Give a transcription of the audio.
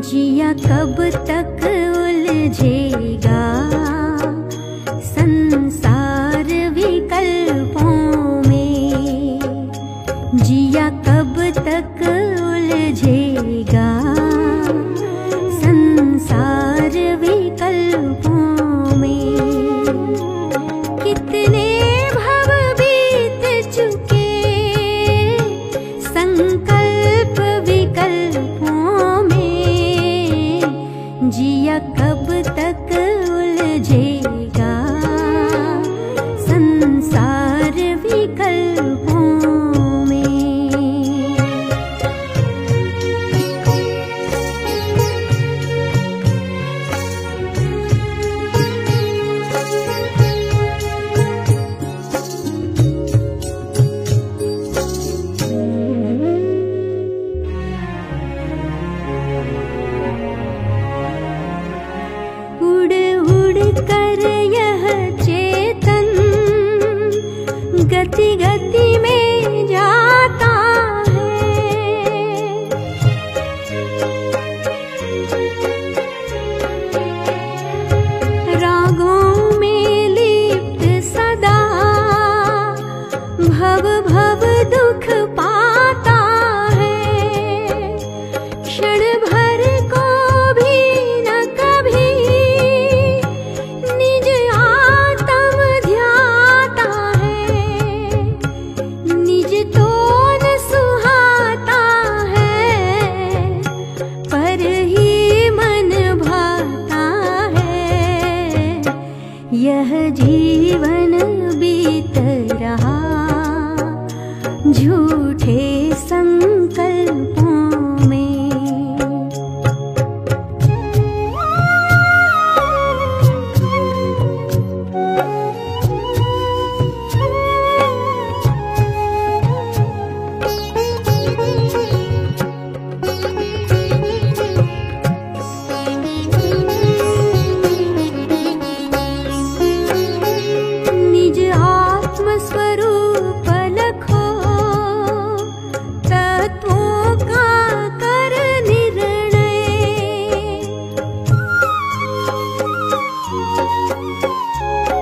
जिया कब तक उलझेगा? संसार विकल्पों में जिया कब तक उलझेगा? ऊंची गति में जाता है। रागों में लिप्त सदा भव भव दुख 啊。